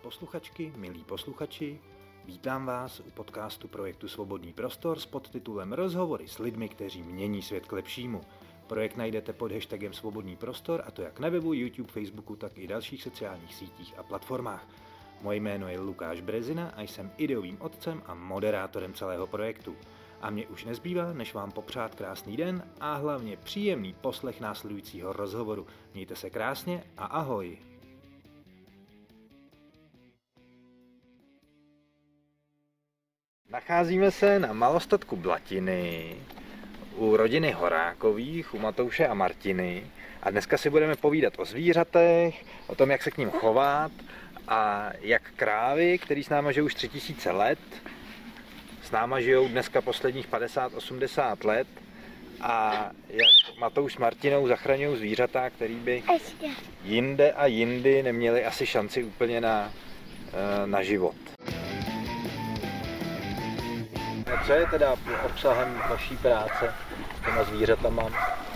posluchačky, milí posluchači, vítám vás u podcastu projektu Svobodný prostor s podtitulem Rozhovory s lidmi, kteří mění svět k lepšímu. Projekt najdete pod hashtagem Svobodný prostor a to jak na webu, YouTube, Facebooku, tak i dalších sociálních sítích a platformách. Moje jméno je Lukáš Brezina a jsem ideovým otcem a moderátorem celého projektu. A mě už nezbývá, než vám popřát krásný den a hlavně příjemný poslech následujícího rozhovoru. Mějte se krásně a ahoj! Nacházíme se na malostatku Blatiny u rodiny Horákových, u Matouše a Martiny. A dneska si budeme povídat o zvířatech, o tom, jak se k ním chovat a jak krávy, který s náma žijou už 3000 let, s náma žijou dneska posledních 50-80 let a jak Matouš s Martinou zachraňují zvířata, který by jinde a jindy neměli asi šanci úplně na, eh, na život. Co je teda obsahem vaší práce s těma zvířatama?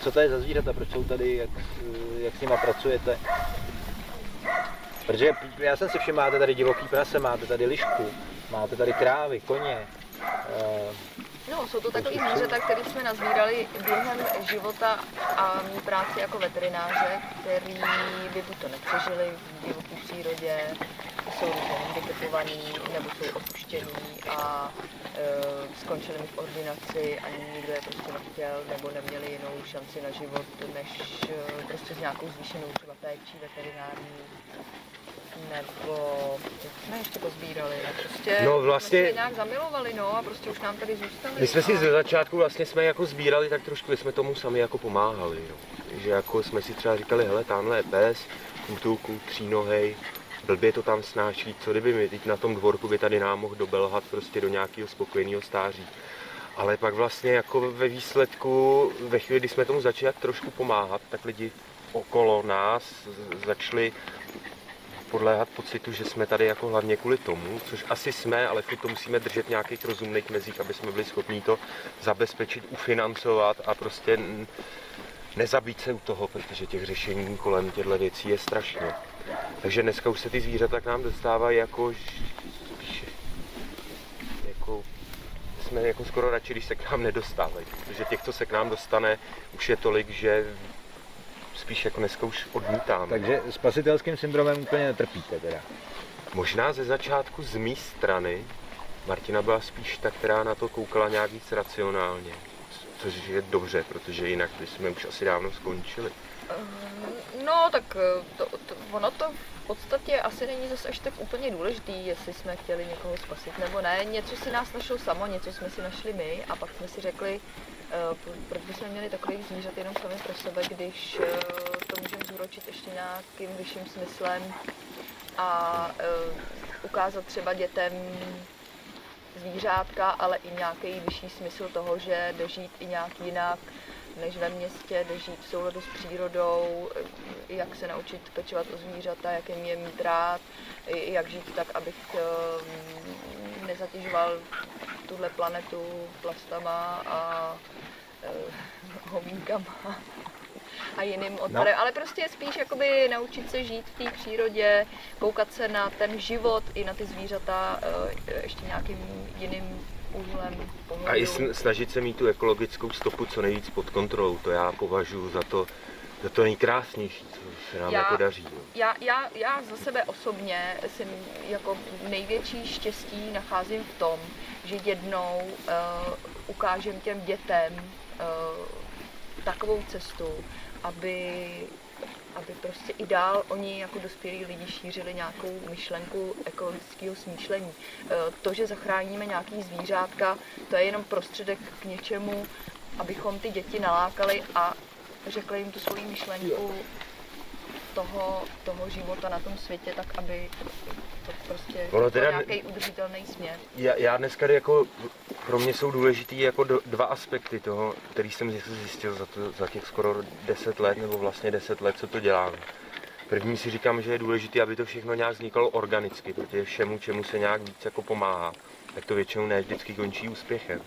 Co to je za zvířata? Proč jsou tady? Jak, jak s nima pracujete? Protože já jsem si všiml, máte tady divoký prase, máte tady lišku, máte tady krávy, koně. No, jsou to takový zvířata, které jsme nazbírali během života a mý práci jako veterináře, který by buď to nepřežili v divoké přírodě, jsou handicapovaní nebo jsou opuštění a e, skončili mi v ordinaci, ani nikdo je prostě nechtěl nebo neměli jinou šanci na život, než e, prostě s nějakou zvýšenou třeba péčí veterinární nebo jak jsme ještě pozbírali, ne? prostě no, vlastně, jsme se nějak zamilovali, no a prostě už nám tady zůstali. My jsme a... si ze začátku vlastně jsme jako sbírali, tak trošku jsme tomu sami jako pomáhali, no. že jako jsme si třeba říkali, hele, tamhle je pes, kutulku, třínohej, blbě to tam snáší, co kdyby mi teď na tom dvorku by tady nám mohl dobelhat prostě do nějakého spokojeného stáří. Ale pak vlastně jako ve výsledku, ve chvíli, kdy jsme tomu začali trošku pomáhat, tak lidi okolo nás začali podléhat pocitu, že jsme tady jako hlavně kvůli tomu, což asi jsme, ale furt to musíme držet nějakých rozumných mezích, aby jsme byli schopni to zabezpečit, ufinancovat a prostě nezabít se u toho, protože těch řešení kolem těchto věcí je strašně. Takže dneska už se ty zvířata k nám dostávají jako jako jsme jako skoro radši, když se k nám nedostávají, protože těch, co se k nám dostane, už je tolik, že spíš jako dneska už odmítám. Takže spasitelským syndromem úplně netrpíte teda? Možná ze začátku z mé strany. Martina byla spíš ta, která na to koukala nějak víc racionálně. Což je dobře, protože jinak bychom už asi dávno skončili. No, tak eh, to, to, ono to v podstatě asi není zase až tak úplně důležitý, jestli jsme chtěli někoho spasit nebo ne. Něco si nás našlo samo, něco jsme si našli my a pak jsme si řekli, proč bychom měli takových zvířat jenom sami pro sebe, když uh, to můžeme zúročit ještě nějakým vyšším smyslem a uh, ukázat třeba dětem zvířátka, ale i nějaký vyšší smysl toho, že jde žít i nějak jinak, než ve městě, jde žít v souladu s přírodou, jak se naučit pečovat o zvířata, jak je mě mít rád, jak žít tak, abych ehm, nezatěžoval tuhle planetu plastama a eh, homínkama a jiným odpadem, no. ale prostě spíš jakoby naučit se žít v té přírodě, koukat se na ten život i na ty zvířata eh, ještě nějakým jiným úhlem pohledu. A i snažit se mít tu ekologickou stopu co nejvíc pod kontrolou, to já považuji za to, za to nejkrásnější, co se nám já, jako daří. No. Já, já, já za sebe osobně si jako největší štěstí nacházím v tom, že jednou uh, ukážem těm dětem uh, takovou cestu, aby aby prostě i dál oni jako dospělí lidi šířili nějakou myšlenku ekologického smýšlení. E, to, že zachráníme nějaký zvířátka, to je jenom prostředek k něčemu, abychom ty děti nalákali a řekli jim tu svoji myšlenku toho, toho života na tom světě, tak aby prostě ono teda, nějaký udržitelný směr. Já, já dneska jako, pro mě jsou důležitý jako dva aspekty toho, který jsem zjistil za, to, za těch skoro 10 let, nebo vlastně 10 let, co to dělám. První si říkám, že je důležité, aby to všechno nějak vznikalo organicky, protože všemu, čemu se nějak víc jako pomáhá, tak to většinou ne vždycky končí úspěchem.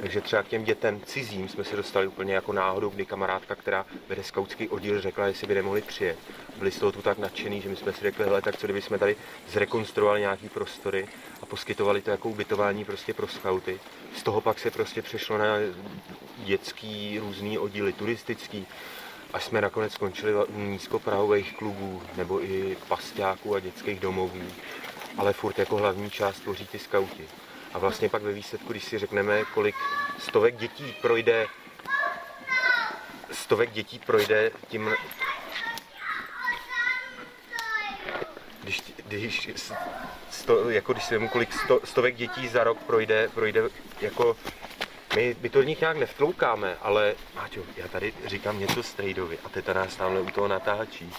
Takže třeba k těm dětem cizím jsme se dostali úplně jako náhodou, kdy kamarádka, která vede skautský oddíl, řekla, jestli by nemohli přijet. Byli z toho tu tak nadšený, že my jsme si řekli, hele, tak co kdyby jsme tady zrekonstruovali nějaký prostory a poskytovali to jako ubytování prostě pro skauty. Z toho pak se prostě přešlo na dětský různý oddíly turistický, až jsme nakonec skončili u nízkoprahových klubů nebo i pasťáků a dětských domovů, ale furt jako hlavní část tvoří ty skauti. A vlastně pak ve výsledku, když si řekneme, kolik stovek dětí projde stovek dětí projde tím když, když, sto, jako když si vemu, kolik sto, stovek dětí za rok projde, projde jako my, my to od nich nějak nevtloukáme, ale Máťo, já tady říkám něco strejdovi a teta nás tamhle u toho natáčí.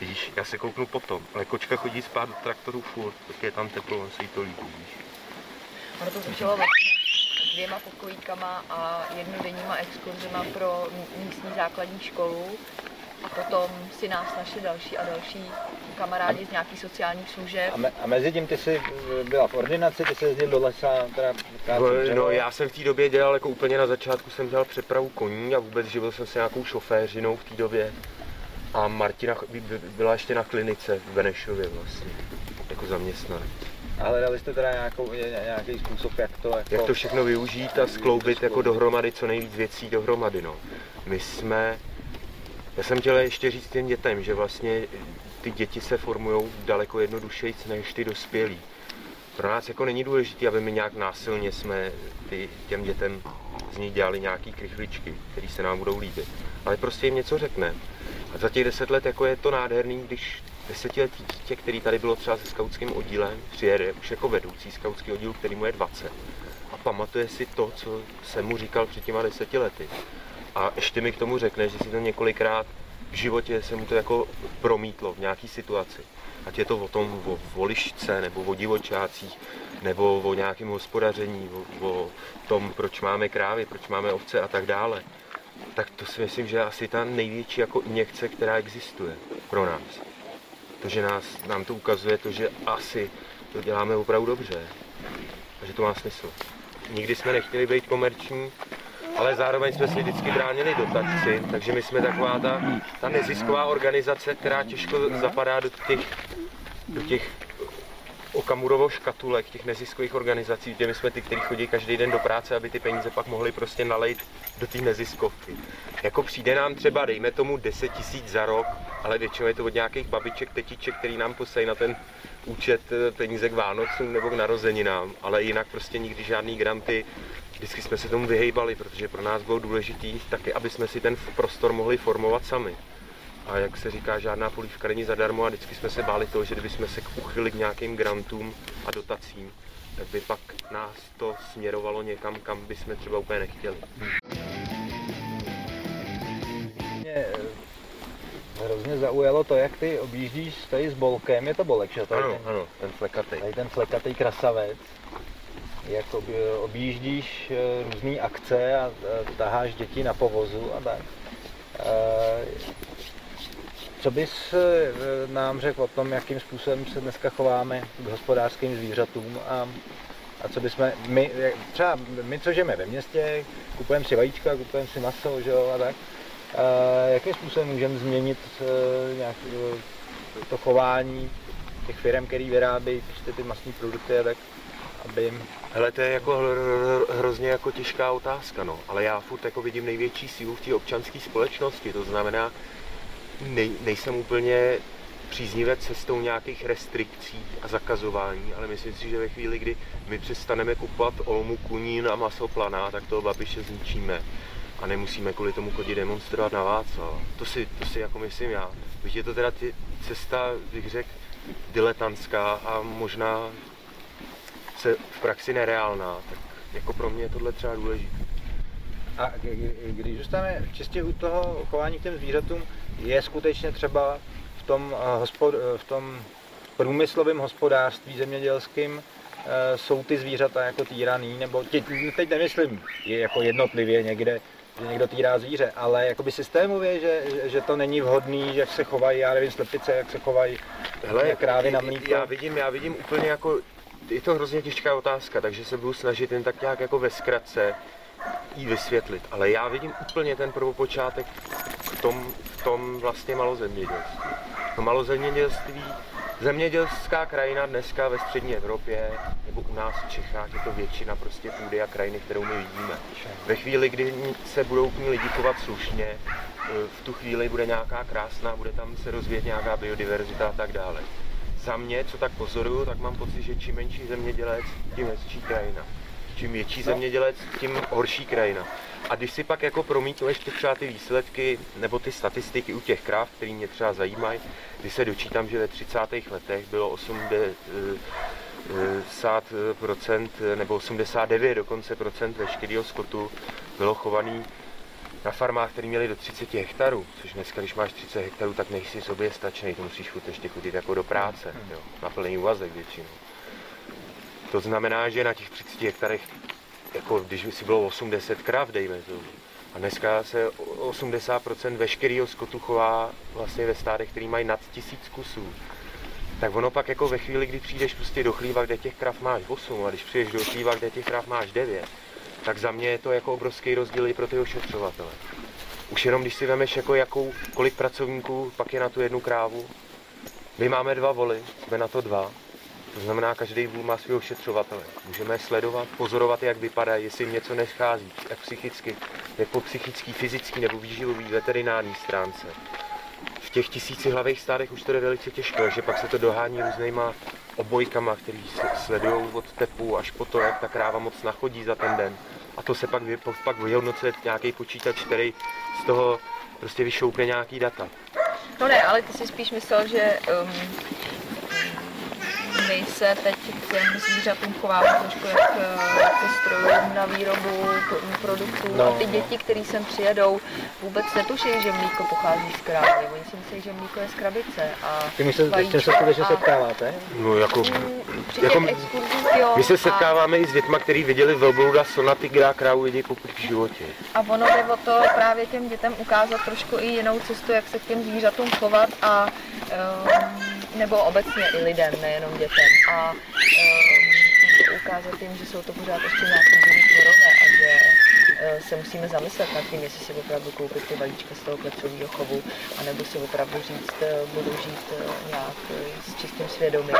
Víš, já se kouknu potom, ale kočka chodí spát do traktoru furt, tak je tam teplo, on se jí to líbí, víš. Ono to začalo vlastně dvěma pokojíkama a jednodenníma exkurzema pro místní základní školu. A potom si nás našli další a další kamarádi z nějakých sociálních služeb. A, me, a mezi tím ty jsi byla v ordinaci, ty jsi jezdil do lesa, teda no, no, já jsem v té době dělal, jako úplně na začátku jsem dělal přepravu koní a vůbec živil jsem se nějakou šoféřinou v té době. A Martina byla ještě na klinice v Benešově vlastně, jako zaměstnanec. A hledali jste teda nějakou, nějaký způsob, jak to... Jako... Jak to všechno využít a skloubit jako dohromady co nejvíc věcí dohromady, no. My jsme... Já jsem chtěl ještě říct těm dětem, že vlastně ty děti se formují daleko jednodušeji než ty dospělí. Pro nás jako není důležité, aby my nějak násilně jsme ty, těm dětem z nich dělali nějaký krychličky, které se nám budou líbit. Ale prostě jim něco řekne. A za těch deset let jako je to nádherný, když desetiletí dítě, který tady bylo třeba se skautským oddílem, přijede už jako vedoucí skautský oddíl, který mu je 20 a pamatuje si to, co jsem mu říkal před těma deseti lety. A ještě mi k tomu řekne, že si to několikrát v životě se mu to jako promítlo v nějaký situaci. Ať je to o tom, o volišce, nebo o divočácích, nebo o nějakém hospodaření, o, o tom, proč máme krávy, proč máme ovce a tak dále. Tak to si myslím, že je asi ta největší jako injekce, která existuje pro nás to, že nás, nám to ukazuje to, že asi to děláme opravdu dobře a že to má smysl. Nikdy jsme nechtěli být komerční, ale zároveň jsme si vždycky bránili dotaci, takže my jsme taková ta, ta nezisková organizace, která těžko zapadá do těch, do těch Okamurovo škatulek těch neziskových organizací, kde my jsme ty, kteří chodí každý den do práce, aby ty peníze pak mohli prostě nalejt do té neziskovky. Jako přijde nám třeba, dejme tomu 10 tisíc za rok, ale většinou je to od nějakých babiček, tetiček, který nám posají na ten účet eh, peníze k Vánocům nebo k narozeninám, ale jinak prostě nikdy žádný granty. Vždycky jsme se tomu vyhejbali, protože pro nás bylo důležité taky, aby jsme si ten prostor mohli formovat sami. A jak se říká, žádná polívka není zadarmo a vždycky jsme se báli toho, že kdybychom se uchyli k nějakým grantům a dotacím, tak by pak nás to směrovalo někam, kam bychom třeba úplně nechtěli. Mě eh, hrozně zaujalo to, jak ty objíždíš tady s bolkem, je to bolek, že? Tady ano, ten, ano, ten flekatý. Tady ten flekatý krasavec. Jak objíždíš eh, různé akce a taháš děti na povozu a tak. Eh, co bys eh, nám řekl o tom, jakým způsobem se dneska chováme k hospodářským zvířatům a, a co bychom, my, třeba my, co žijeme ve městě, kupujeme si vajíčka, kupujeme si maso, že jo, a tak, a jakým způsobem můžeme změnit uh, nějak, uh, to chování těch firm, který vyrábějí prostě ty masní produkty a tak, aby jim... Hele, to je jako hrozně jako těžká otázka, no, ale já furt jako vidím největší sílu v té občanské společnosti, to znamená, nej, nejsem úplně příznivec cestou nějakých restrikcí a zakazování, ale myslím si, že ve chvíli, kdy my přestaneme kupovat olmu, kunín a maso planá, tak toho babiše zničíme a nemusíme kvůli tomu chodit demonstrovat na Václav. To si, to si jako myslím já. Víš, je to teda tě, cesta, bych řekl, diletantská a možná se v praxi nereálná, tak jako pro mě je tohle třeba důležité. A když zůstaneme čistě u toho chování k těm zvířatům, je skutečně třeba v tom, eh, hospod, eh, v tom průmyslovém hospodářství zemědělským eh, jsou ty zvířata jako týraný, nebo tě, teď nemyslím je jako jednotlivě někde, že někdo týrá zvíře, ale jakoby systémově, že, že, to není vhodný, že jak se chovají, já nevím, slepice, jak se chovají Hele, krávy na mlíko. Já vidím, já vidím úplně jako je to hrozně těžká otázka, takže se budu snažit jen tak nějak jako ve zkratce jí vysvětlit. Ale já vidím úplně ten prvopočátek v tom, v tom vlastně malozemědělství. To malozemědělství, zemědělská krajina dneska ve střední Evropě nebo u nás v Čechách je to většina prostě půdy a krajiny, kterou my vidíme. Ve chvíli, kdy se budou k ní lidi chovat slušně, v tu chvíli bude nějaká krásná, bude tam se rozvíjet nějaká biodiverzita a tak dále. Za mě, co tak pozoruju, tak mám pocit, že čím menší zemědělec, tím hezčí krajina. Čím větší no. zemědělec, tím horší krajina. A když si pak jako promítnu ještě třeba ty výsledky nebo ty statistiky u těch kráv, které mě třeba zajímají, když se dočítám, že ve 30. letech bylo 80% nebo 89 dokonce procent veškerého skotu bylo chovaný na farmách, které měly do 30 hektarů, což dneska, když máš 30 hektarů, tak nejsi sobě stačný, to musíš ještě chodit jako do práce, jo, na plný úvazek většinou. To znamená, že na těch 30 hektarech, jako když si bylo 80 krav, dejme to, a dneska se 80% veškerého skotu chová vlastně ve stádech, který mají nad tisíc kusů. Tak ono pak jako ve chvíli, kdy přijdeš prostě do chlíva, kde těch krav máš 8 a když přijdeš do chlíva, kde těch krav máš 9, tak za mě je to jako obrovský rozdíl i pro ty ošetřovatele. Už jenom když si vemeš jako jakou, kolik pracovníků pak je na tu jednu krávu. My máme dva voly, jsme na to dva, to znamená, každý vůl má svého ošetřovatele. Můžeme sledovat, pozorovat, jak vypadá, jestli jim něco neschází, jak psychicky, jak po psychický, fyzický nebo výživový, veterinární stránce. V těch tisíci hlavých stádech už to je velice těžké, že pak se to dohání různýma obojkama, který se sledují od tepu až po to, jak ta kráva moc nachodí za ten den. A to se pak, pak vyhodnocuje nějaký počítač, který z toho prostě vyšoupne nějaký data. No ne, ale ty si spíš myslel, že um, my se teď k těm zvířatům chováme trošku jak k strojům na výrobu produktů no. a ty děti, které sem přijedou, vůbec netuší, že mlíko pochází z krávy. Oni si myslí, že mlíko je z krabice. A ty my se, se skutečně setkáváte? No jako, při jako jo. My se setkáváme a... i s dětmi, kteří viděli velblouda Sonatygra krávu vidí poprvé v životě. A ono jde o to právě těm dětem ukázat trošku i jinou cestu, jak se k těm zvířatům chovat a um, nebo obecně i lidem, nejenom dětem. A um, ukázat jim, že jsou to pořád ještě nějaké živý tvorové a že uh, se musíme zamyslet nad tím, jestli si opravdu koupit ty balíčka z toho klecového chovu, anebo si opravdu říct, uh, budu žít uh, nějak s čistým svědomím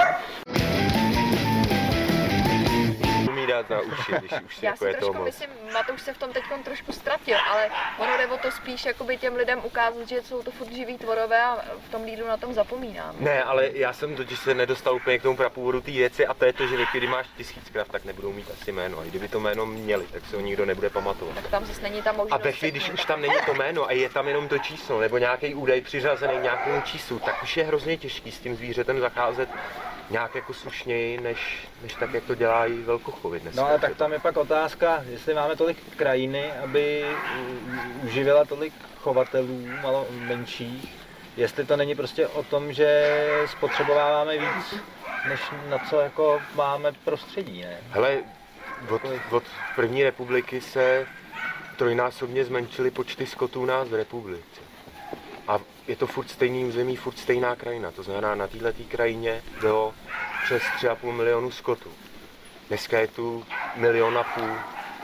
dát na uši, když už si Já jako si je trošku to moc. myslím, Matouš se v tom teď trošku ztratil, ale ono jde o to spíš jakoby těm lidem ukázat, že jsou to furt živý tvorové a v tom lídlu na tom zapomínám. Ne, ale já jsem totiž se nedostal úplně k tomu prapůvodu té věci a to je to, že když máš tisíc krav, tak nebudou mít asi jméno. A kdyby to jméno měli, tak se ho nikdo nebude pamatovat. Tak tam zase není ta možnost. A ve chvíli, když už tam není to jméno a je tam jenom to číslo nebo nějaký údaj přiřazený nějakému číslu, tak už je hrozně těžký s tím zvířetem zacházet nějak jako slušněji, než, než tak, jak to dělají velkochovy dneska. No a tak tam je pak otázka, jestli máme tolik krajiny, aby uživila tolik chovatelů malo menších, jestli to není prostě o tom, že spotřebováváme víc, než na co jako máme prostředí, ne? Hele, od, od první republiky se trojnásobně zmenšily počty skotů nás v republice. A je to furt stejný území, furt stejná krajina. To znamená, na této krajině bylo přes 3,5 milionu skotů. Dneska je tu milion a půl.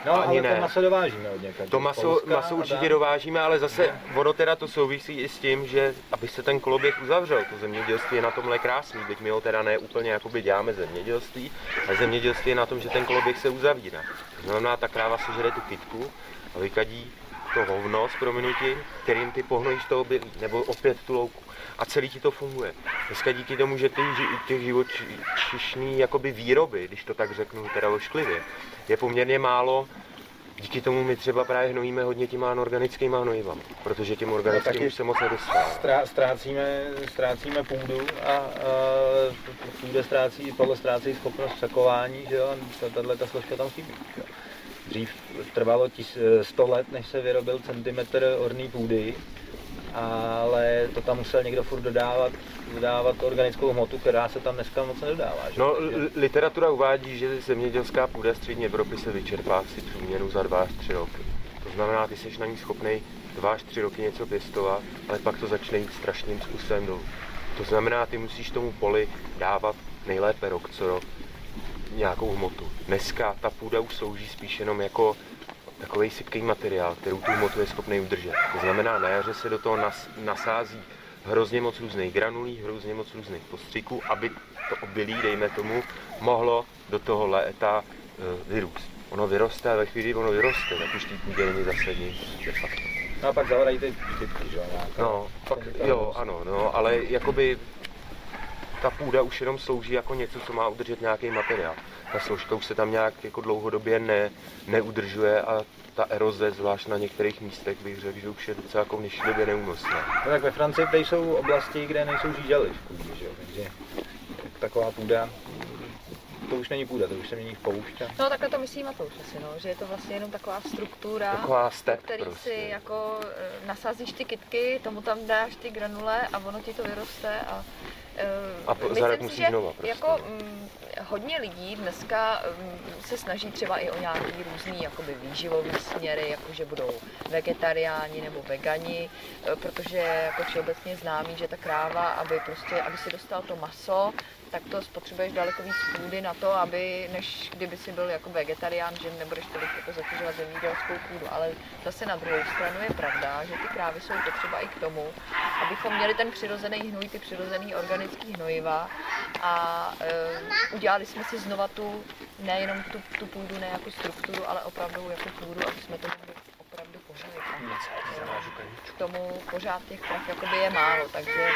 No, ani ale ne. to maso dovážíme od někaď. To maso, maso určitě dovážíme, ale zase ono teda to souvisí i s tím, že aby se ten koloběh uzavřel, to zemědělství je na tomhle krásný, byť my ho teda ne úplně jakoby děláme zemědělství, ale zemědělství je na tom, že ten koloběh se uzavírá. To znamená, ta kráva sežere tu kytku a vykadí to hovno s prominutím, kterým ty pohnojíš to oby, nebo opět tu louku. A celý ti to funguje. Dneska díky tomu, že ty, těch živočišní jakoby výroby, když to tak řeknu teda ošklivě, je poměrně málo, díky tomu my třeba právě hnojíme hodně těma anorganickýma hnojivama, protože těm organickým no, už se moc nedostává. Strá, ztrácíme, ztrácíme půdu a, a půda ztrácí, podle ztrácí schopnost sakování, že jo, tato ta složka tam chybí. Jo. Dřív trvalo 100 let, než se vyrobil centimetr orný půdy, ale to tam musel někdo furt dodávat, dodávat organickou hmotu, která se tam dneska moc nedodává. Že? No, literatura uvádí, že zemědělská půda střední Evropy se vyčerpá si průměru za 2 až 3 roky. To znamená, ty jsi na ní schopný 2 až 3 roky něco pěstovat, ale pak to začne jít strašným způsobem dolů. To znamená, ty musíš tomu poli dávat nejlépe rok co rok nějakou hmotu. Dneska ta půda už slouží spíš jenom jako takový sypký materiál, který tu hmotu je schopný udržet. To znamená, na jaře se do toho nas, nasází hrozně moc různých granulí, hrozně moc různých postřiků, aby to obilí, dejme tomu, mohlo do toho léta e, vyrůst. Ono vyroste a ve chvíli, kdy ono vyroste, tak už té půdě není zase nic. No a pak zavadají ty kytky, že jo? No, pak, jo, ano, no, ale jakoby ta půda už jenom slouží jako něco, co má udržet nějaký materiál. Ta složka už se tam nějak jako dlouhodobě ne, neudržuje a ta eroze, zvlášť na některých místech, bych řekl, že už je docela jako v dnešní době neúnosná. No tak ve Francii tady jsou oblasti, kde nejsou žížaly v půdě, že jo? Takže taková půda, to už není půda, to už se mění v poušť. a- No takhle to myslí Matouš asi, no, že je to vlastně jenom taková struktura, Taková step který prostě. si jako eh, nasázíš ty kytky, tomu tam dáš ty granule a ono ti to vyroste a A po- za myslím rok si, musíš že znova prostě. Jako mm, hodně lidí dneska mm, se snaží třeba i o nějaký různý jakoby výživový směry, jako že budou vegetariáni nebo vegani, eh, protože jako všeobecně známý, že ta kráva, aby prostě, aby si dostal to maso, tak to spotřebuješ daleko víc půdy na to, aby, než kdyby si byl jako vegetarián, že nebudeš tolik jako zatěžovat zemědělskou půdu. Ale zase na druhou stranu je pravda, že ty krávy jsou potřeba i k tomu, abychom měli ten přirozený hnůj, ty přirozený organický hnojiva a e, udělali jsme si znova tu, nejenom tu, tu půdu, ne jako strukturu, ale opravdu jako půdu, aby jsme to mohli opravdu. A, e, K tomu pořád těch krav jakoby je málo, takže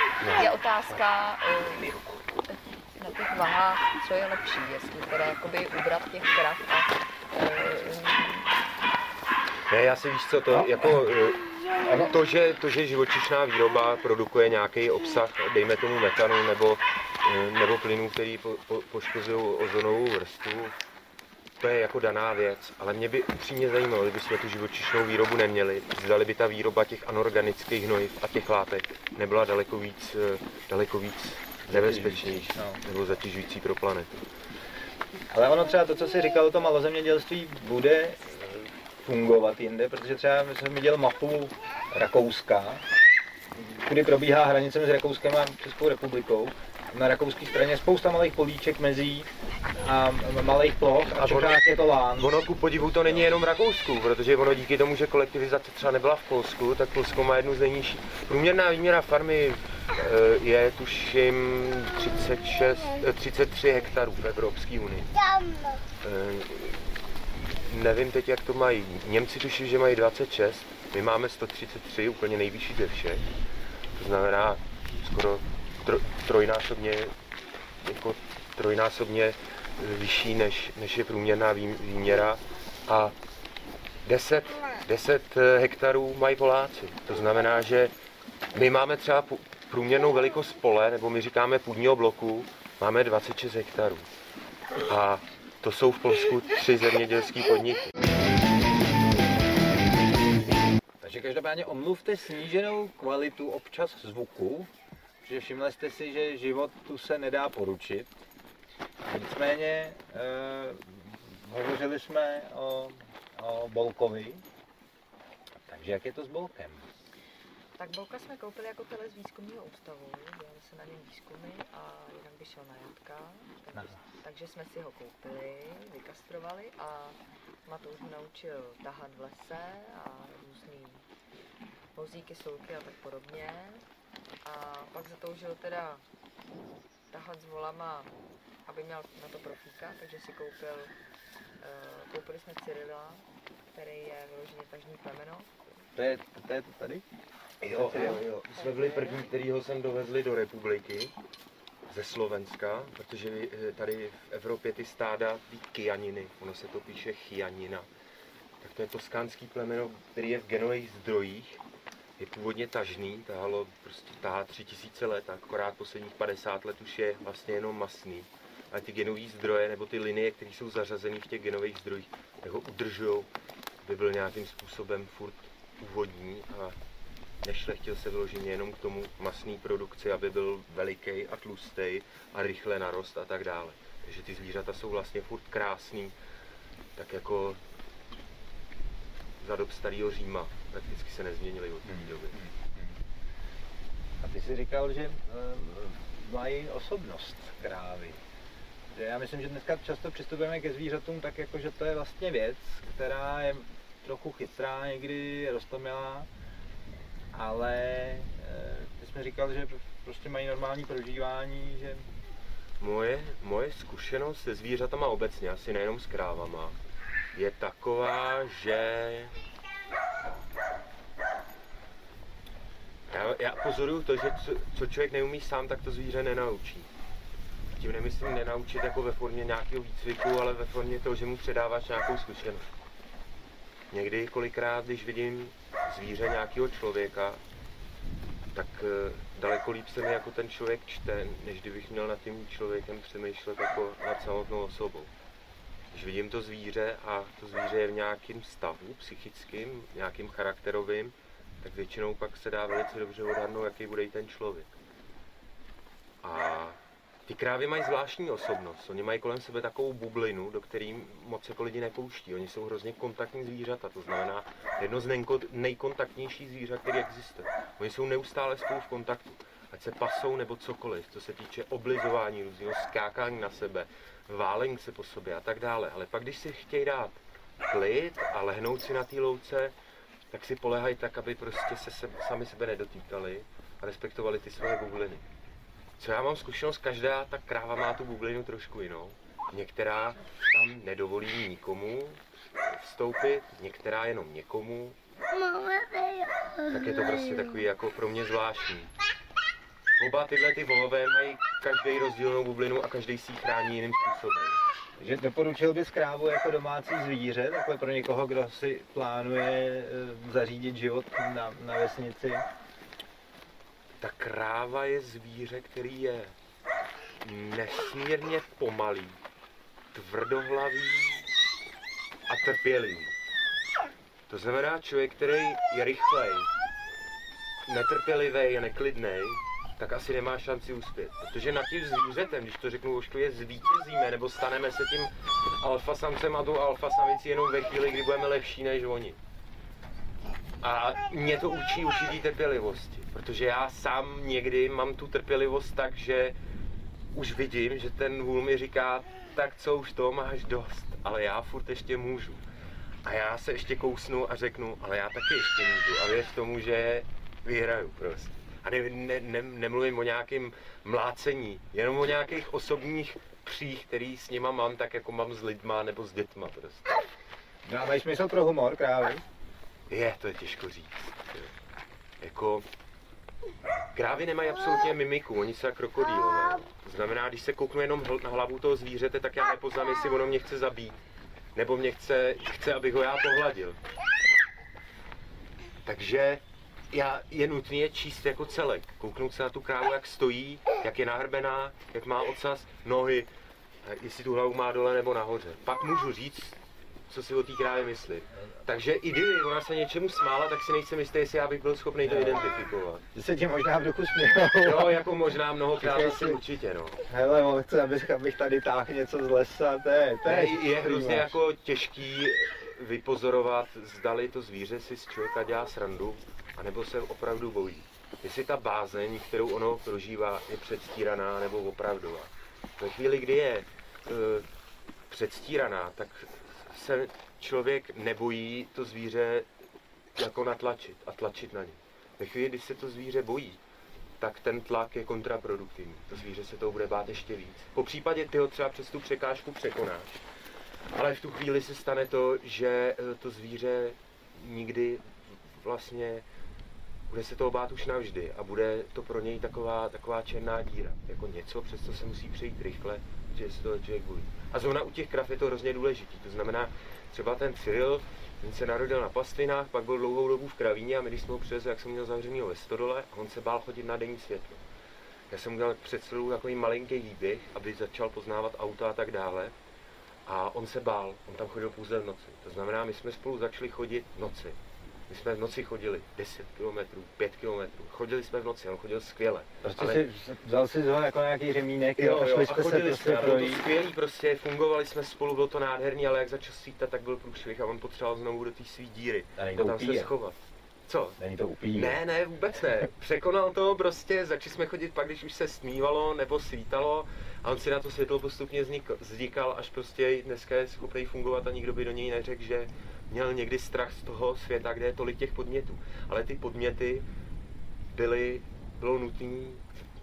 je otázka e, na těch vahách, co je lepší, jestli teda jakoby ubrat těch krav a e, Ne, já si víš co, to jako eh, to, že, to, že živočišná výroba produkuje nějaký obsah, dejme tomu metanu nebo, eh, nebo plynů, který po, po, poškozují ozonovou vrstvu, to je jako daná věc, ale mě by upřímně zajímalo, kdybychom tu živočišnou výrobu neměli, zdali by ta výroba těch anorganických hnojiv a těch látek nebyla daleko víc, eh, daleko víc nebezpečnější No. nebo zatěžující pro planetu. Ale ono třeba to, co jsi říkal o tom malozemědělství, bude eh, fungovat jinde, protože třeba jsem viděl mapu Rakouska, kudy probíhá hranice mezi Rakouskem a Českou republikou. Na rakouské straně je spousta malých políček mezí a malých ploch a ono- je to lán. Ono ku podivu to není jenom v Rakousku, protože ono díky tomu, že kolektivizace třeba nebyla v Polsku, tak Polsko má jednu z nejnižších. Průměrná výměra farmy je tuším 36, eh, 33 hektarů v Evropské unii. Eh, Nevím teď, jak to mají. Němci tuším, že mají 26, my máme 133, úplně nejvyšší ze všech. To znamená skoro tro, trojnásobně, jako trojnásobně eh, vyšší, než, než je průměrná vý- výměra. A 10, 10 eh, hektarů mají Poláci. To znamená, že my máme třeba průměrnou velikost pole, nebo my říkáme půdního bloku, máme 26 hektarů. A to jsou v Polsku tři zemědělské podniky. Takže každopádně omluvte sníženou kvalitu občas zvuku, že všimli jste si, že život tu se nedá poručit. Nicméně eh, hovořili jsme o, o Bolkovi, takže jak je to s Bolkem? Tak Bolka jsme koupili jako tele z výzkumního ústavu, dělali se na něm výzkumy a jinak by šel na jatka, takže, takže jsme si ho koupili, vykastrovali a Matouš mě naučil tahat v lese a různý vozíky, souky a tak podobně. A pak zatoužil teda tahat s volama, aby měl na to profíka, takže si koupil, uh, koupili jsme Cyrila, který je vyloženě tažní plemeno, To je, to je to tady? Jo, jo, jo. My jsme byli první, kterýho jsem dovezli do republiky ze Slovenska, protože eh, tady v Evropě ty stáda, ty kyaniny, ono se to píše chianina, tak to je toskánský plemeno, který je v genových zdrojích, je původně tažný, tahalo prostě tahá tři tisíce let, a akorát posledních 50 let už je vlastně jenom masný. Ale ty genové zdroje, nebo ty linie, které jsou zařazeny v těch genových zdrojích, tak ho udržují, aby byl nějakým způsobem furt původní a nešlechtil se vyloženě jenom k tomu masné produkci, aby byl veliký a tlustý a rychle narost a tak dále. Takže ty zvířata jsou vlastně furt krásný, tak jako za dob starého Říma. Prakticky se nezměnily od té doby. A ty jsi říkal, že eh, mají osobnost krávy. Já myslím, že dneska často přistupujeme ke zvířatům tak, jako že to je vlastně věc, která je trochu chytrá, někdy rostomilá, ale e, ty jsme říkal, že prostě mají normální prožívání, že Moje, moje zkušenost se zvířatama obecně, asi nejenom s krávama, je taková, že já, já pozoruju to, že co, co člověk neumí sám, tak to zvíře nenaučí. Tím nemyslím nenaučit jako ve formě nějakého výcviku, ale ve formě toho, že mu předáváš nějakou zkušenost. Někdy kolikrát, když vidím zvíře nějakého člověka, tak eh, daleko líp se mi jako ten člověk čte, než kdybych měl nad tím člověkem přemýšlet jako nad samotnou osobou. Když vidím to zvíře a to zvíře je v nějakém stavu psychickým, nějakým charakterovým, tak většinou pak se dá velice dobře odhadnout, jaký bude i ten člověk. A ty krávy mají zvláštní osobnost. Oni mají kolem sebe takovou bublinu, do které moc jako lidi nepouští. Oni jsou hrozně kontaktní zvířata, to znamená jedno z nejkontaktnějších zvířat, které existuje. Oni jsou neustále spolu v kontaktu. Ať se pasou nebo cokoliv, co se týče oblizování, různého skákání na sebe, válení se po sobě a tak dále. Ale pak, když si chtějí dát klid a lehnout si na té louce, tak si polehají tak, aby prostě se, se sami sebe nedotýkali a respektovali ty svoje bubliny. Co já mám zkušenost, každá ta kráva má tu bublinu trošku jinou. Některá tam nedovolí nikomu vstoupit, některá jenom někomu. Tak je to prostě takový jako pro mě zvláštní. Oba tyhle ty volové mají každý rozdílnou bublinu a každý si ji chrání jiným způsobem. že doporučil bys krávu jako domácí zvíře, takhle pro někoho, kdo si plánuje eh, zařídit život na, na vesnici. Ta kráva je zvíře, který je nesmírně pomalý, tvrdohlavý a trpělivý. To znamená člověk, který je rychlej, netrpělivý a neklidný, tak asi nemá šanci uspět. Protože nad tím zvířetem, když to řeknu ošklivě, zvítězíme, nebo staneme se tím alfa samcem a tou alfa samicí jenom ve chvíli, kdy budeme lepší než oni. A mě to učí určitý trpělivosti, protože já sám někdy mám tu trpělivost tak, že už vidím, že ten vůl mi říká, tak co už to máš dost, ale já furt ještě můžu. A já se ještě kousnu a řeknu, ale já taky ještě můžu a věř tomu, že vyhraju prostě. A ne, ne, ne, nemluvím o nějakém mlácení, jenom o nějakých osobních přích, který s nima mám, tak jako mám s lidma nebo s dětma prostě. Mají smysl pro humor krávy? Je, to je těžko říct. Jako, krávy nemají absolutně mimiku, oni jsou krokodýlové. Znamená, když se kouknu jenom na hlavu toho zvířete, tak já nepoznám, jestli ono mě chce zabít. Nebo mě chce, chce, abych ho já pohladil. Takže já, je nutný je číst jako celek. Kouknout se na tu krávu, jak stojí, jak je nahrbená, jak má ocas, nohy, jestli tu hlavu má dole nebo nahoře. Pak můžu říct, co si o té krávě myslím. Takže i kdyby ona se něčemu smála, tak si nejsem jistý, jestli já bych byl schopný to identifikovat. Že se ti možná v duchu smějou. Jo, jako možná mnohokrát asi si- určitě, no. Hele, on chce, abych, abych tady táhl něco z lesa, to je, to je, Je, je hrozně máš. jako těžký vypozorovat, zdali to zvíře si z člověka dělá srandu, anebo se opravdu bojí. Jestli ta bázeň, kterou ono prožívá, je předstíraná nebo opravdová. Ve chvíli, kdy je e, předstíraná, tak se člověk nebojí to zvíře jako natlačit a tlačit na ně. Ve chvíli, kdy se to zvíře bojí, tak ten tlak je kontraproduktivní. To zvíře se toho bude bát ještě víc. Po případě ty ho třeba přes tu překážku překonáš. Ale v tu chvíli se stane to, že eh, to zvíře nikdy vlastně bude se toho bát už navždy a bude to pro něj taková, taková černá díra, jako něco, přes co se musí přejít rychle, že se toho člověk bojí. A zrovna u těch krav je to hrozně důležitý, to znamená, třeba ten Cyril, ten se narodil na pastvinách, pak byl dlouhou dobu v kravíně a my když jsme ho přivezli, jak jsem měl zavřenýho ve stodole, a on se bál chodit na denní světlo. Já jsem udělal před stodolou takový malinký výběh, aby začal poznávat auta a tak dále. A on se bál, on tam chodil pouze v noci. To znamená, my jsme spolu začali chodit v noci. My jsme v noci chodili 10 km, 5 km. Chodili jsme v noci, on chodil skvěle. Prostě Ale- si, vzal si ho jako nějaký řemínek Jo, a jo, šli a jste se chodili prostě jsme, a bylo to projít. skvělý, prostě fungovali jsme spolu, bylo to nádherný, ale jak začal svítat, tak byl průšvih a on potřeboval znovu do té svý díry. A To tam se schovat. Co? Není to upíje. Ne, ne, vůbec ne. Překonal to prostě, začali jsme chodit pak, když už se smívalo nebo svítalo A on si na to světlo postupně zvykal, až prostě dneska je schopný fungovat a nikdo by do něj neřekl, že měl někdy strach z toho světa, kde je tolik těch podmětů. Ale ty podměty byly, bylo nutné,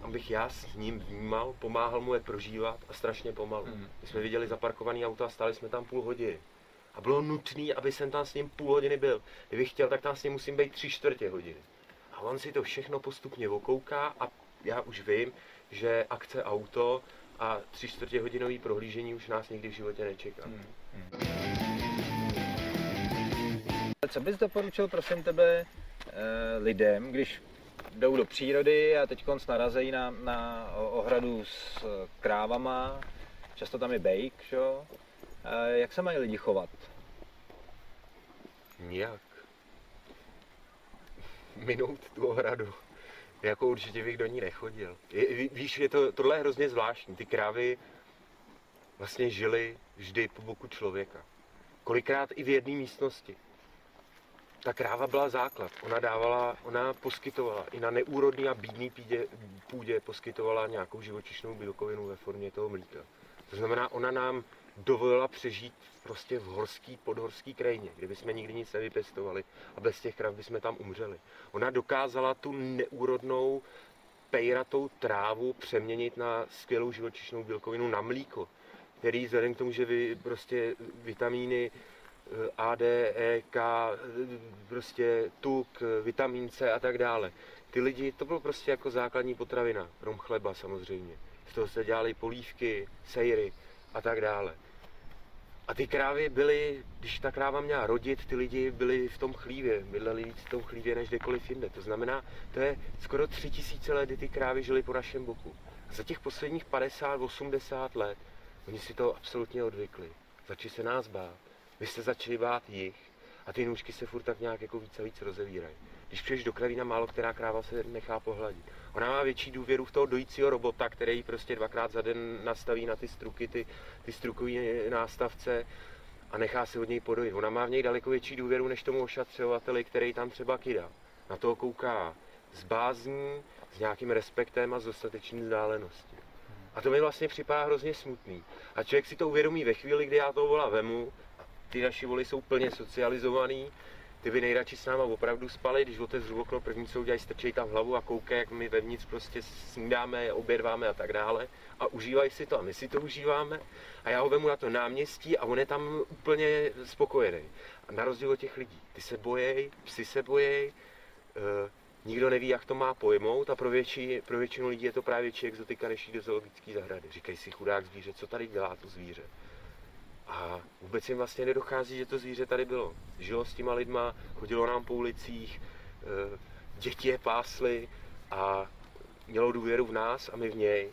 abych já s ním vnímal, pomáhal mu je prožívat a strašně pomalu. Mm. My jsme viděli zaparkovaný auto a stáli jsme tam půl hodiny. A bylo nutné, aby jsem tam s ním půl hodiny byl. Kdybych chtěl, tak tam s ním musím být tři čtvrtě hodiny. A on si to všechno postupně okouká a já už vím, že akce auto a tři čtvrtě hodinový prohlížení už nás nikdy v životě nečeká. Hmm. Hmm. Co bys doporučil, prosím tebe, eh, lidem, když jdou do přírody a teď konc narazejí na, na ohradu s krávama, často tam je bejk, že? jak se mají lidi chovat? Nijak. Minout tu ohradu jako určitě bych do ní nechodil. Je, víš, je to, tohle je hrozně zvláštní. Ty krávy vlastně žily vždy po boku člověka. Kolikrát i v jedné místnosti. Ta kráva byla základ. Ona dávala, ona poskytovala i na neúrodný a bídný půdě, půdě poskytovala nějakou živočišnou bílkovinu ve formě toho mlíka. To znamená, ona nám dovolila přežít prostě v horský, podhorský krajině, kdyby jsme nikdy nic nevypěstovali a bez těch krav bychom tam umřeli. Ona dokázala tu neúrodnou pejratou trávu přeměnit na skvělou živočišnou bílkovinu, na mlíko, který vzhledem k tomu, že vy prostě vitamíny eh, A, D, E, K, prostě tuk, vitamin C a tak dále. Ty lidi, to bylo prostě jako základní potravina, krom chleba samozřejmě. Z toho se dělaly polívky, sejry a tak dále. A ty krávy byly, když ta kráva měla rodit, ty lidi byli v tom chlívě, bydleli víc v tom chlívě než kdekoliv jinde. To znamená, to je skoro tři tisíce let, kdy ty krávy žily po našem boku. A za těch posledních 50-80 let oni si to absolutně odvykli. Začali se nás bát. Vy jste začali bát jich a ty nůžky se furt tak nějak jako víc a víc rozevírají. Když přijdeš do kravína, málo která kráva se nechá pohladit. Ona má větší důvěru v toho dojícího robota, který prostě dvakrát za den nastaví na ty struky, ty, ty strukové nástavce a nechá se od něj podojit. Ona má v něj daleko větší důvěru než tomu ošatřovateli, který tam třeba kydá. Na toho kouká s bázní, s nějakým respektem a s dostatečným vzdáleností. A to mi vlastně připadá hrozně smutný. A člověk si to uvědomí ve chvíli, kdy já toho vola vemu, ty naši voly jsou plně socializovaný, ty by nejradši s náma opravdu spali, když otevřu okno, první co udělají, strčej tam hlavu a koukají, jak my vevnitř prostě snídáme, obědváme a tak dále a užívají si to a my si to užíváme a já ho vemu na to náměstí a on je tam úplně spokojený. A na rozdíl od těch lidí, ty se bojejí, psi se bojejí, uh, nikdo neví, jak to má pojmout a pro, větší, pro většinu lidí je to právě větší exotika než do zoologické zahrady. Říkají si chudák zvíře, co tady dělá to zvíře. A vůbec jim vlastně nedochází, že to zvíře tady bylo. Žilo s těma lidma, chodilo nám po ulicích, eh, děti je pásly a mělo důvěru v nás a my v něj.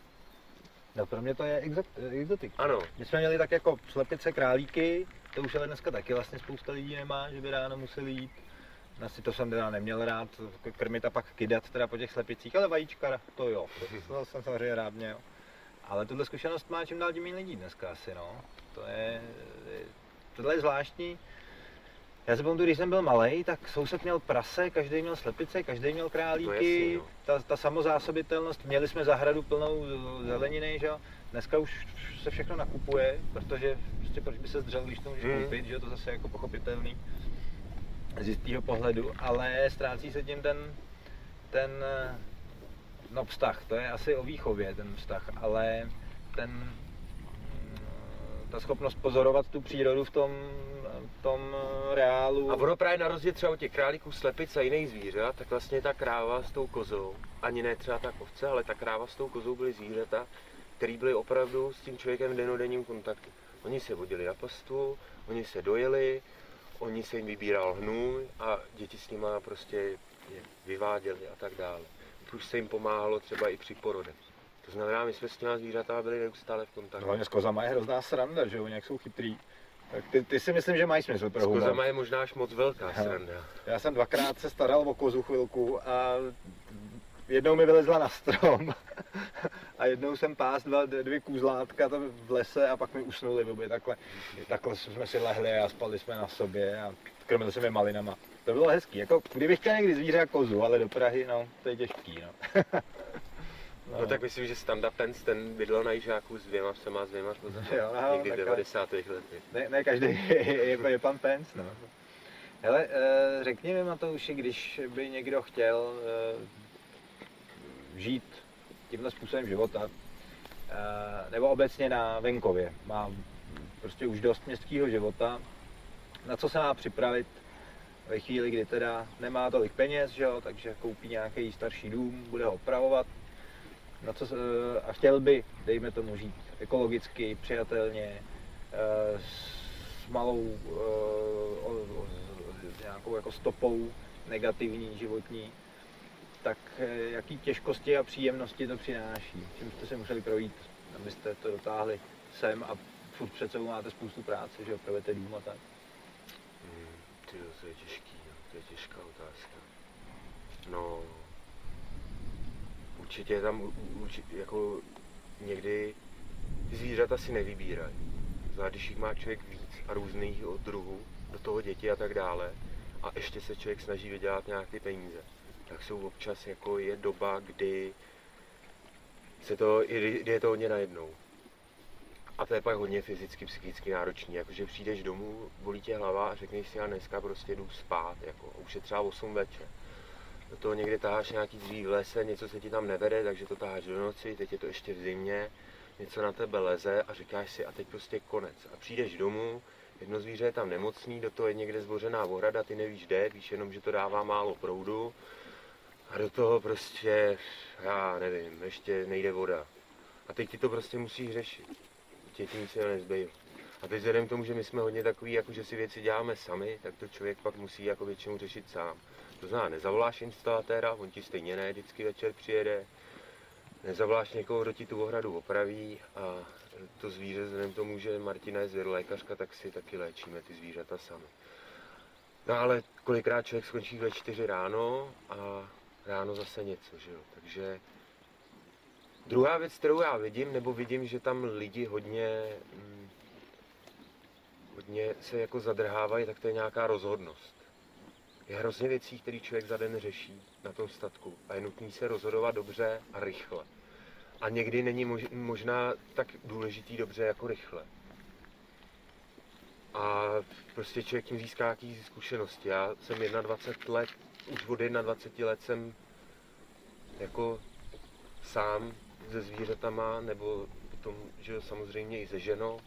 No pro mě to je exotik. Ano. My jsme měli tak jako slepice, králíky, to už ale dneska taky vlastně spousta lidí nemá, že by ráno museli jít. Asi to jsem teda neměl rád, krmit a pak kydat teda po těch slepicích, ale vajíčka, to jo, to, to jsem samozřejmě rád měl. Ale tuhle zkušenost má čím dál tím lidí dneska asi, no. To je, tohle je zvláštní. Já se pamatuju, když jsem byl malý, tak soused měl prase, každý měl slepice, každý měl králíky, no. ta, ta samozásobitelnost, měli jsme zahradu plnou zeleniny, že jo. Dneska už se všechno nakupuje, protože prostě proč by se zdřel, když to můžeš hmm. koupit, že jo, to zase jako pochopitelný z jistého pohledu, ale ztrácí se tím ten, ten no vztah, to je asi o výchově ten vztah, ale ten ta schopnost pozorovat tu přírodu v tom, v tom reálu. A ono právě na rozdíl třeba od těch králíků, slepic a jiných zvířat, tak vlastně ta kráva s tou kozou, ani ne třeba ta ovce, ale ta kráva s tou kozou byly zvířata, které byly opravdu s tím člověkem v denodenním kontaktu. Oni se vodili na pastu, oni se dojeli, oni se jim vybíral hnůj a děti s nima prostě je vyváděli a tak dále. Plus se jim pomáhalo třeba i při porodech. To znamená, my jsme s těma zvířata byli neustále v kontaktu. Hlavně s kozama je hrozná sranda, že oni jsou chytrý. Tak ty, ty, si myslím, že mají smysl pro humor. S kozama je možná až moc velká sranda. Já jsem dvakrát se staral o kozu chvilku a jednou mi vylezla na strom a jednou jsem pás dva, dvě kůzlátka tam v lese a pak mi usnuli obě takhle. Takhle jsme si lehli a spali jsme na sobě a krmili jsme je malinama. To bylo hezký, jako kdybych chtěl někdy zvíře a kozu, ale do Prahy, no, to je těžký, no. No, no tak myslím, že Standa Pence ten bydlel na Jižáku s dvěma psema a s dvěma. Jo, no, Někdy v tak- 90. letech. Ne, ne každý je, je, je pan Pence, no. Hele, eh, řekni mi Matouši, když by někdo chtěl eh, žít tímhle způsobem života, eh, nebo obecně na venkově, má prostě už dost městského života, na co se má připravit ve chvíli, kdy teda nemá tolik peněz, že jo, takže koupí nějaký starší dům, bude ho opravovat, na co se, a chtěl by, dejme tomu, žít ekologicky, přijatelně, eh, s malou eh, o- nějakou jako stopou negativní životní, tak eh, jaký těžkosti a příjemnosti to přináší? Čím jste se museli projít, abyste to dotáhli sem a furt před sebou máte spoustu práce, že opravujete dům a tak. Hmm, ty to je těžký, no. to je těžká otázka. No, určitě tam u- u- určitě, jako někdy ty zvířata si nevybírají. Zvlášť když jich má člověk víc a různých od druhů, do toho děti a tak dále, a ještě se člověk snaží vydělat nějaké peníze, tak jsou občas jako je doba, kdy se to, kdy je to hodně najednou. A to je pak hodně fyzicky, psychicky náročný, jakože přijdeš domů, bolí tě hlava a řekneš si, já dneska prostě jdu spát, jako, už je třeba 8 večer. Do toho někde taháš nějaký dřív v lese, něco se ti tam nevede, takže to taháš do noci, teď je to ještě v zimě, něco na tebe leze a říkáš si, a teď prostě konec. A přijdeš domů, jedno zvíře je tam nemocný, do toho je někde zbořená ohrada, ty nevíš kde, víš jenom, že to dává málo proudu, a do toho prostě, já nevím, ještě nejde voda. A teď ty to prostě musíš řešit. Tě ti nic jiného nezbývá. A teď vzhledem k tomu, že my jsme hodně takový, jako že si věci děláme sami, tak to člověk pak musí jako většinou řešit sám. To znamená, nezavoláš instalatéra, on ti stejně ne, vždycky večer přijede, nezavoláš někoho, kdo ti tu ohradu opraví a to zvíře, vzhledem tomu, že Martina je zvěrolékařka, tak si taky léčíme ty zvířata sami. No ale kolikrát člověk skončí ve čtyři ráno a ráno zase něco, že jo, takže Druhá věc, kterou já vidím, nebo vidím, že tam lidi hodně, mm, hodně se jako zadrhávají, tak to je nějaká rozhodnost. Je hrozně věcí, které člověk za den řeší na tom statku a je nutný se rozhodovat dobře a rychle. A někdy není mož, možná tak důležitý dobře jako rychle. A prostě člověk tím získá jaký zkušenosti. Já jsem 21 let, už od 21 let jsem jako sám se zvířatama, nebo potom, že samozřejmě i se ženou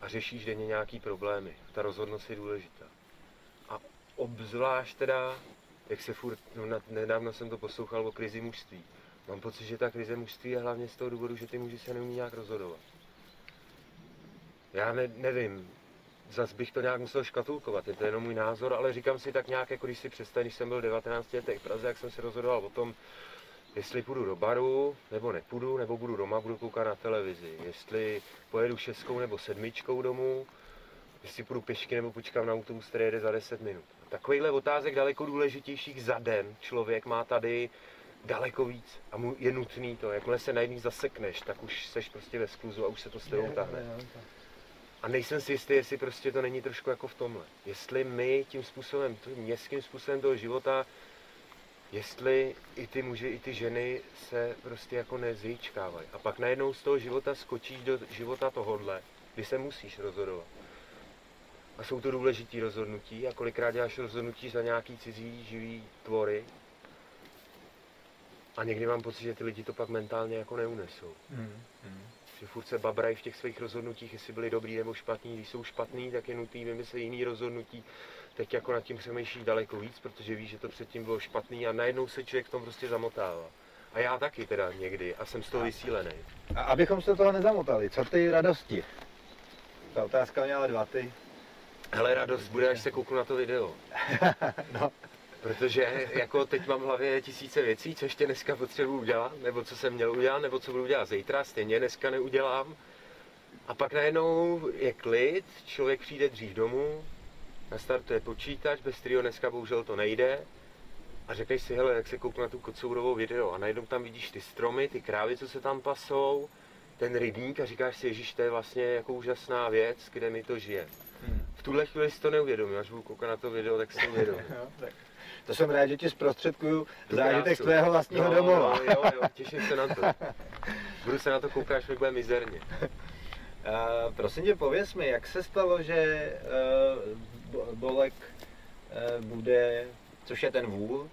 a řešíš denně nějaký problémy. Ta rozhodnost je důležitá. A obzvlášť teda, jak se furt, no nedávno jsem to poslouchal o krizi mužství. Mám pocit, že ta krize mužství je hlavně z toho důvodu, že ty muži se neumí nějak rozhodovat. Já ne, nevím, zas bych to nějak musel škatulkovat, je to jenom můj názor, ale říkám si tak nějak, jako když si představím, když jsem byl 19 letech v Praze, jak jsem se rozhodoval o tom, jestli půjdu do baru, nebo nepůjdu, nebo budu doma, budu koukat na televizi. Jestli pojedu šestkou nebo sedmičkou domů, jestli půjdu pěšky nebo počkám na autobus, který jede za 10 minut. Takovýchhle otázek daleko důležitějších za den člověk má tady daleko víc a mu je nutný to. Jakmile se na jedný zasekneš, tak už seš prostě ve skluzu a už se to s tebou tahne. A nejsem si jistý, jestli prostě to není trošku jako v tomhle. Jestli my tím způsobem, tím městským způsobem toho života jestli i ty muži, i ty ženy se prostě jako nezříčkávají. A pak najednou z toho života skočíš do života tohodle, kdy se musíš rozhodovat. A jsou to důležitý rozhodnutí a kolikrát děláš rozhodnutí za nějaký cizí živý tvory. A někdy mám pocit, že ty lidi to pak mentálně jako neunesou. Hmm. Hmm. Že furt se babrají v těch svých rozhodnutích, jestli byli dobrý nebo špatný. Když jsou špatný, tak je nutný vymyslet jiný rozhodnutí. Teď jako nad tím přemýšlíš daleko víc, protože víš, že to předtím bylo špatný a najednou se člověk v tom prostě zamotává. A já taky teda někdy a jsem z toho vysílený. A abychom se toho nezamotali, co ty radosti? Ta otázka měla dva ty. Hele, radost bude, až se kouknu na to video. No. Protože jako teď mám v hlavě tisíce věcí, co ještě dneska potřebuji udělat, nebo co jsem měl udělat, nebo co budu dělat zítra, stejně dneska neudělám. A pak najednou je klid, člověk přijde dřív domů, nastartuje počítač, bez kterého dneska bohužel to nejde. A řekneš si, hele, jak se kouknu na tu kocourovou video a najednou tam vidíš ty stromy, ty krávy, co se tam pasou, ten rybník a říkáš si, ježíš, to je vlastně jako úžasná věc, kde mi to žije. Tuhle chvíli si to neuvědomím, až budu koukat na to video, tak si uvědomím. Jo, tak. To jsem rád, že ti zprostředkuju zážitek tvého vlastního no, domova. Jo, jo, jo, těším se na to. Budu se na to koukat, až mi bude mizerně. Uh, prosím tě, pověz mi, jak se stalo, že uh, Bo- Bolek uh, bude, což je ten vůl, uh,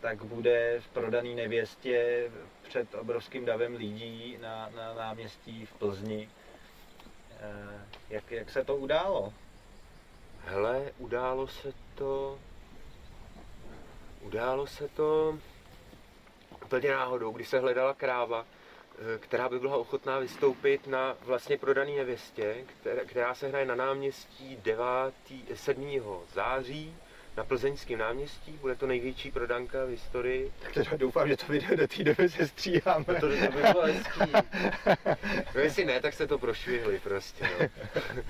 tak bude v prodaný nevěstě před obrovským davem lidí na, na náměstí v Plzni. Uh, jak, jak se to událo? Hele, událo se to... Událo se to úplně náhodou, když se hledala kráva, eh, která by byla ochotná vystoupit na vlastně prodaný nevěstě, která, která se hraje na náměstí 9. 7. září na Plzeňském náměstí. Bude to největší prodanka v historii. Tak teda doufám, že to video do té doby se stříháme. No to, to by bylo hezký. No jestli ne, tak se to prošvihli prostě. No.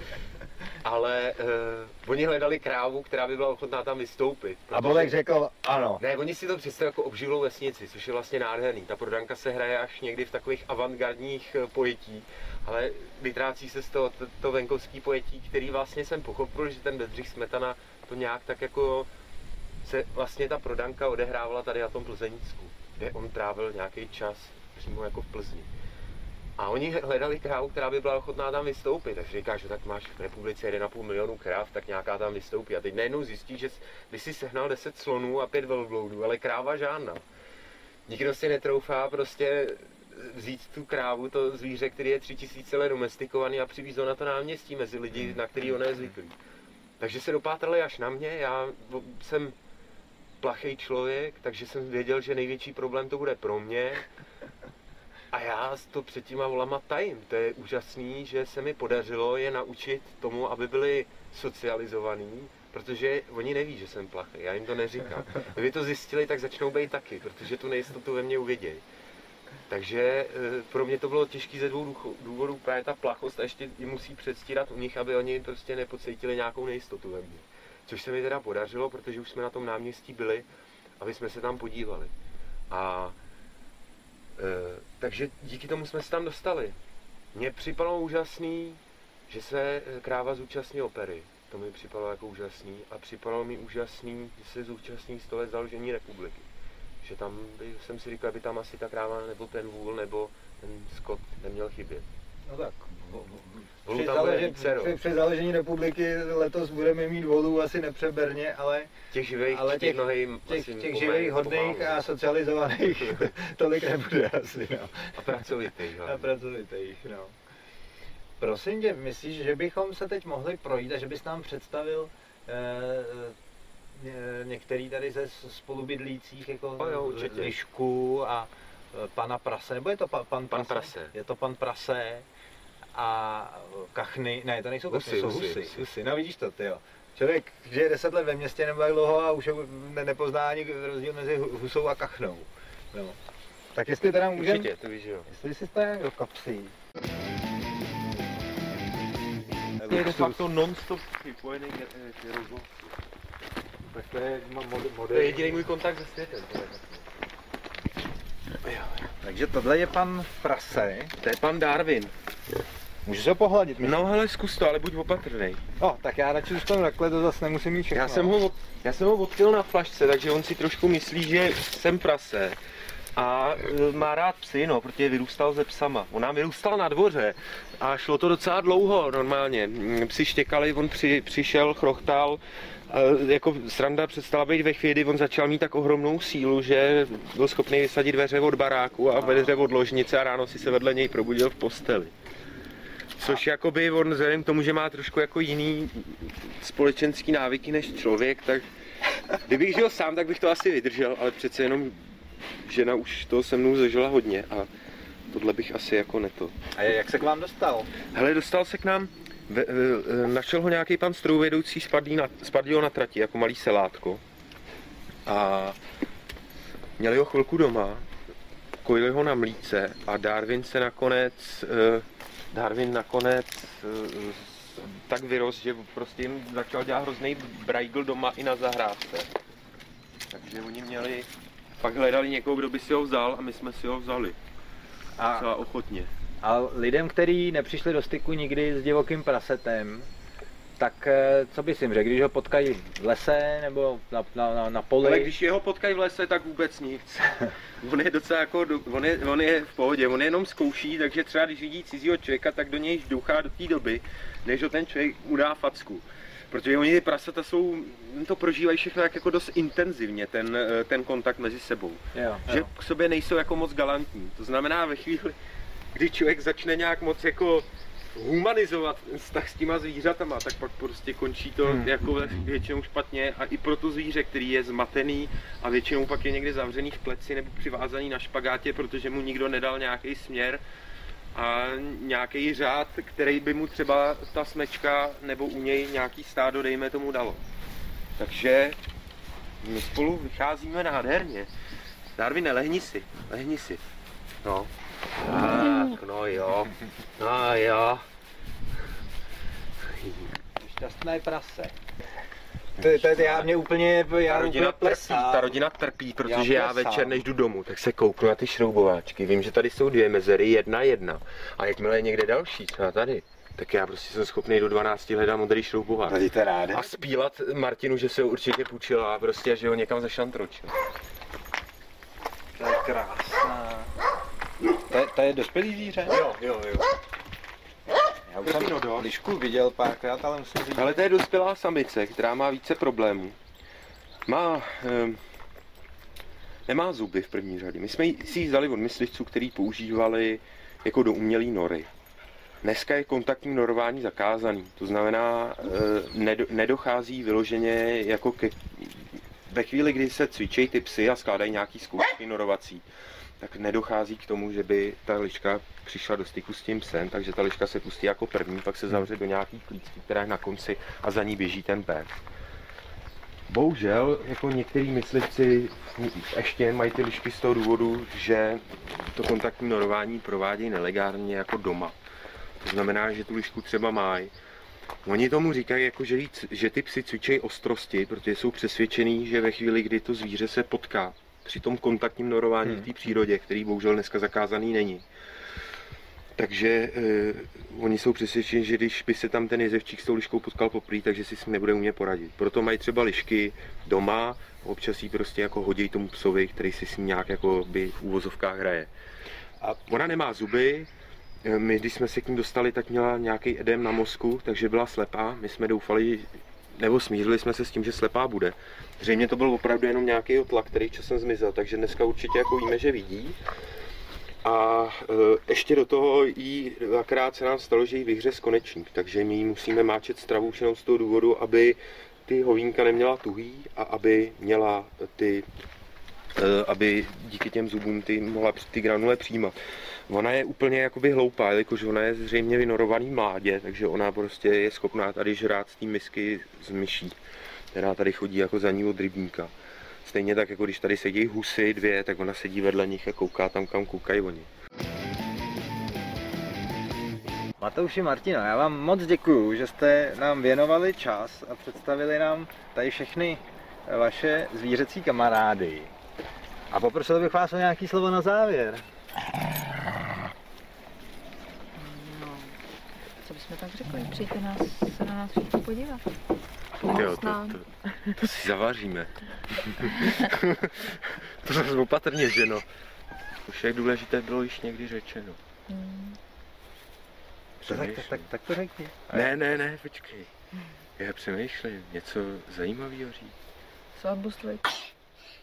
Ale uh, oni hledali krávu, která by byla ochotná tam vystoupit. A Bolek řekl ano. Ne, oni si to představují jako obživlou vesnici, což je vlastně nádherný. Ta prodanka se hraje až někdy v takových avantgardních eh, pojetí, ale vytrácí se z toho to, to venkovský pojetí, který vlastně jsem pochopil, že ten Bedřich Smetana to nějak tak jako se vlastně ta prodanka odehrávala tady na tom Plzeňsku, kde on trávil nějaký čas přímo jako v Plzni. A oni hledali krávu, která by byla ochotná tam vystoupit. Takže říká, že tak máš v republice 1,5 milionu kráv, tak nějaká tam vystoupí. A teď najednou zjistí, že by si sehnal 10 slonů a 5 velbloudů, ale kráva žádná. Nikdo si netroufá prostě vzít tu krávu, to zvíře, který je 3000 let domestikovaný a přivízt ho na to náměstí mezi lidi, na který ona je zvyklý. Takže se dopátrali až na mě, já jsem plachý člověk, takže jsem věděl, že největší problém to bude pro mě. A já to před těma volama tajím. To je úžasný, že se mi podařilo je naučit tomu, aby byli socializovaní, protože oni neví, že jsem plachý, já jim to neříkám. Kdyby to zjistili, tak začnou být taky, protože tu nejistotu ve mně uvidějí. Takže eh, pro mě to bylo těžké ze dvou důvodů, právě ta plachost a ještě ji musí předstírat u nich, aby oni prostě nepocítili nějakou nejistotu ve mně. Což se mi teda podařilo, protože už jsme na tom náměstí byli, aby jsme se tam podívali. A e, takže díky tomu jsme se tam dostali. Mně připadalo úžasný, že se eh, kráva zúčastní opery. To mi připadalo jako úžasný. A připadalo mi úžasný, že se zúčastní toho založení republiky. Že tam by, jsem si říkal, by tam asi ta kráva nebo ten vůl nebo ten skot neměl chybět. No tak. Při, tam při, při založení republiky letos budeme mít volů asi nepřeberně, ale Těch živých, ale těch- nohej, těch, těch živých, hodných a socializovaných tolik nebude asi. No. a pracovitých. A pracovitých, no. Prosím tě, myslíš, že bychom se teď mohli projít a že bys nám představil eh, některý tady ze spolubydlících jako O jo, určitě. Lišku a eh, pana Prase, nebo je to pa, pan, Pan Prase. Je to pan Prase a kachny, ne, to nejsou Husy, kachny, jsou husy, husy, husy. husy, no vidíš to, ty jo. Člověk žije deset let ve městě nebo jak dlouho a už ne, nepozná ani rozdíl mezi hu- husou a kachnou. No. Tak jestli teda můžeme... Určitě, to víš, že jo. Jestli si to do kapsy. Je de facto non-stop připojený k. Tak to je To je jediný můj kontakt se světem. Takže tohle je pan Prase. To je pan Darwin. Můžu se ho pohladit? myslím? No hele, zkus to, ale buď opatrný. No, tak já radši zůstanu takhle, to zase nemusím mít všechno. Já jsem ho, já jsem ho odkryl na flašce, takže on si trošku myslí, že jsem prase. A e, má rád psy, no, protože vyrůstal ze psama. On nám vyrůstal na dvoře a šlo to docela dlouho normálně. Mm, Psi štěkali, on při, přišel, chrochtal, jako sranda přestala být ve chvíli, kdy on začal mít tak ohromnou sílu, že byl schopný vysadit dveře od baráku a dveře od ložnice a ráno si se vedle něj probudil v posteli. Což jakoby on vzhledem k tomu, že má trošku jako jiný společenský návyky než člověk, tak kdybych žil sám, tak bych to asi vydržel, ale přece jenom žena už toho se mnou zažila hodně a tohle bych asi jako neto. A jak se k vám dostal? Hele, dostal se k nám, ve, e, e, našel ho nějaký pan strojvedoucí, spadlý na, ho na trati, jako malý selátko. A měli ho chvilku doma, kojili ho na mlíce a Darwin se nakonec, e, Darwin nakonec e, tak vyrost, že prostě jim začal dělat hrozný brajgl doma i na zahrádce. Takže oni měli, pak hledali někoho, kdo by si ho vzal a my jsme si ho vzali. A, ochotně. A lidem, kteří nepřišli do styku nikdy s divokým prasetem, tak eh, co bys jim řekl, když ho potkají v lese nebo na, na, na, na poli? Ale když jeho potkají v lese, tak vůbec nic. on je docela jako, on je, on je v pohodě, on jenom zkouší, takže třeba když vidí cizího člověka, tak do něj douchá do té doby, než ho ten člověk udá facku. Protože oni ty prasata jsou, to prožívají všechno jak jako dost intenzivně, ten, eh, ten kontakt mezi sebou. Jo, Že jo. k sobě nejsou jako moc galantní. To znamená ve chvíli, kdy člověk začne nějak moc jako humanizovat ten vztah s těma zvířatama, tak pak prostě končí to Hmm. jako většinou špatně a i pro to zvíře, který je zmatený a většinou pak je někde zavřený v pleci nebo přivázaný na špagátě, protože mu nikdo nedal nějaký směr a nějaký řád, který by mu třeba ta smečka nebo u něj nějaký stádo, dejme tomu, dalo. Takže my spolu vycházíme nádherně. Darwine, lehni si, lehni si. No. Tak, no jo, no jo. Šťastné prase. To, to, to já mě úplně, já Ta rodina úplně trpí, plesám. ta rodina trpí, protože Já já večer, než jdu domů, tak se kouknu na ty šroubováčky. Vím, že tady jsou dvě mezery, jedna jedna. A jakmile je někde další, třeba tady, tak já prostě jsem schopný do 12 hledat modrý šroubovák. No, to rád. A spílat Martinu, že se ho určitě půjčila a prostě, a že ho někam zašantročil. To je krásná. To je, to je dospělý zvíře? Jo, jo, jo. Já už jsem No, lišku viděl párkrát, ale musím říct, Ale to je dospělá samice, která má více problémů. Má, um, nemá zuby v první řadě. My jsme jí- si ji vzali od myslivců, který používali jako do umělý nory. Dneska je kontaktní norování zakázaný, to znamená, eh, nedo, nedochází vyloženě jako ke, ve chvíli, kdy se cvičí ty psy a skládají nějaký zkoušky norovací, tak nedochází k tomu, že by ta liška přišla do styku s tím psem, takže ta liška se pustí jako první, pak se zavře do nějaký klíčky, která je na konci a za ní běží ten pes. Bohužel, jako některý myslivci ještě mají ty lišky z toho důvodu, že to kontaktní norování provádějí nelegálně jako doma. To znamená, že tu lišku třeba mají. Oni tomu říkají, jako, že, jí že ty psy cvičejí ostrosti, protože jsou přesvědčený, že ve chvíli, kdy to zvíře se potká při tom kontaktním norování Hmm. v té přírodě, který bohužel dneska zakázaný není, takže eh, oni jsou přesvědčeni, že když by se tam ten jezevčík s tou liškou potkal poprvé, takže si s ním nebude umět poradit. Proto mají třeba lišky doma, občas jí prostě jako hodí tomu psovi, který si s ním nějak jako by v úvozovkách hraje. A ona nemá zuby, eh, my když jsme se k ní dostali, tak měla nějaký edem na mozku, takže byla slepá. My jsme doufali, nebo smířili jsme se s tím, že slepá bude. Zřejmě to byl opravdu jenom nějaký tlak, který časem zmizel, takže dneska určitě jako víme, že vidí. A e, ještě do toho jí dvakrát se nám stalo, že jí vyhřez konečník, takže my jí musíme máčet stravu už jenom z toho důvodu, aby ty hovínka neměla tuhý a aby měla ty, e, aby díky těm zubům ty mohla ty granule přijímat. Ona je úplně jakoby hloupá, jelikož ona je zřejmě vynorovaný mládě, takže ona prostě je schopná tady žrát z té misky z myší, která tady chodí jako za ní od rybníka. Stejně tak, jako když tady sedí husy dvě, tak ona sedí vedle nich a kouká tam, kam koukají oni. Matouši Martino, já vám moc děkuju, že jste nám věnovali čas a představili nám tady všechny vaše zvířecí kamarády. A poprosil bych vás o nějaký slovo na závěr. No, co bychom tak řekli? Přijďte nás, se na nás všichni podívat. Jo, Pomoct to, to, to si zavaříme. to zase opatrně, že no. Už jak důležité bylo již někdy řečeno. Hmm. Tak, tak, tak, tak to řekni. Ne, ne, ne, počkej. Já přemýšlím, něco zajímavého říct. Svatbu strojte.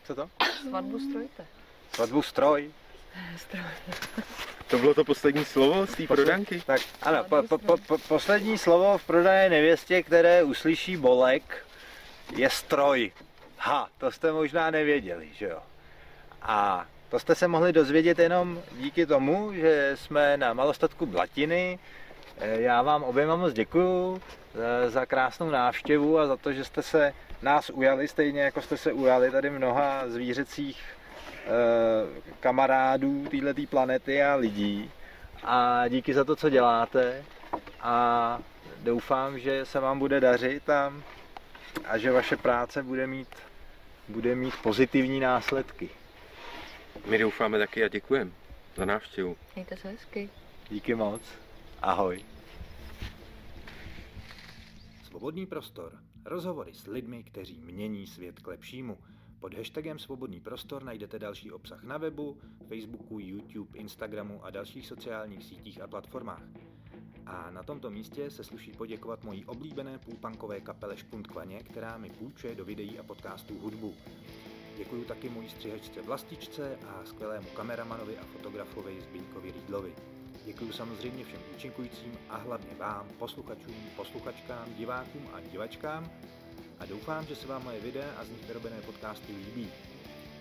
Co to? Svatbu strojte. Svatbu stroj. To bylo to poslední slovo z té prodanky? Tak ano, po, po, po, po, poslední slovo v prodané nevěstě, které uslyší Bolek, je stroj. Ha, to jste možná nevěděli, že jo? A to jste se mohli dozvědět jenom díky tomu, že jsme na malostatku Blatiny. Eh, Já vám oběma moc děkuju za, za krásnou návštěvu a za to, že jste se nás ujali, stejně jako jste se ujali tady mnoha zvířecích kamarádů této planety a lidí. A díky za to, co děláte. A doufám, že se vám bude dařit a, a že vaše práce bude mít, bude mít pozitivní následky. My doufáme taky a děkujeme za návštěvu. Mějte se hezky. Díky moc. Ahoj. Svobodný prostor. Rozhovory s lidmi, kteří mění svět k lepšímu. Pod hashtagem Svobodný prostor najdete další obsah na webu, Facebooku, YouTube, Instagramu a dalších sociálních sítích a platformách. A na tomto místě se sluší poděkovat mojí oblíbené půlpankové kapele Špuntkvaně, která mi půjčuje do videí a podcastů hudbu. Děkuji taky mojí střihačce Vlastičce a skvělému kameramanovi a fotografovi Zbyňkovi Rýdlovi. Děkuji samozřejmě všem účinkujícím a hlavně vám, posluchačům, posluchačkám, divákům a divačkám a doufám, že se vám moje videa a z nich vyrobené podcasty líbí.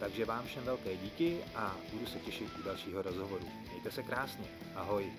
Takže vám všem velké díky a budu se těšit u dalšího rozhovoru. Mějte se krásně. Ahoj.